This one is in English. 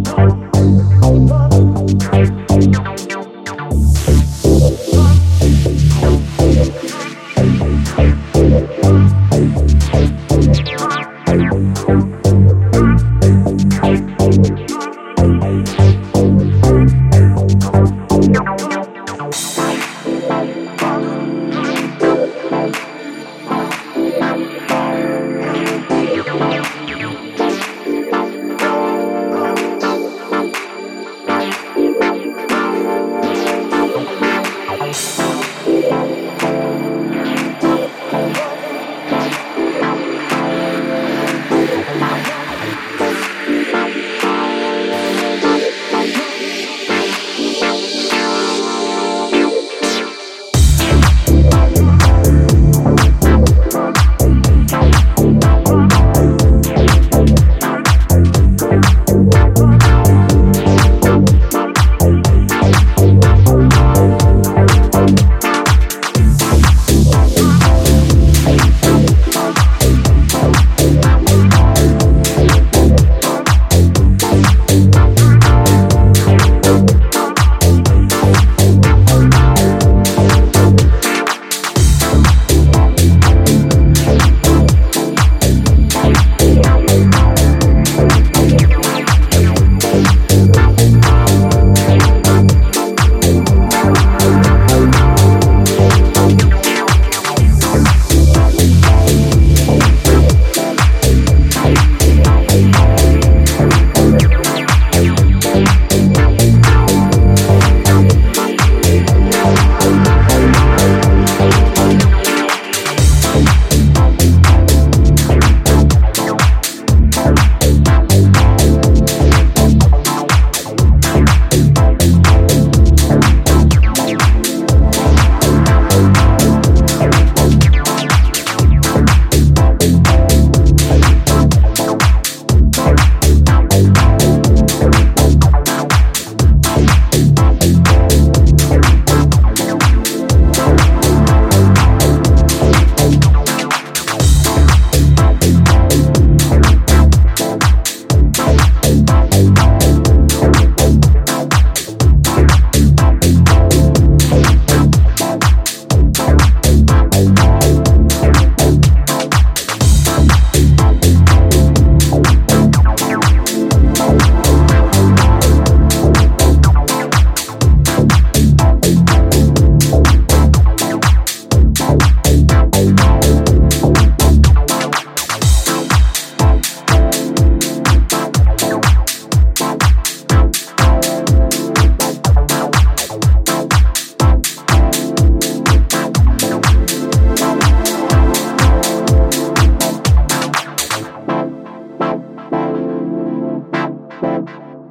Bye.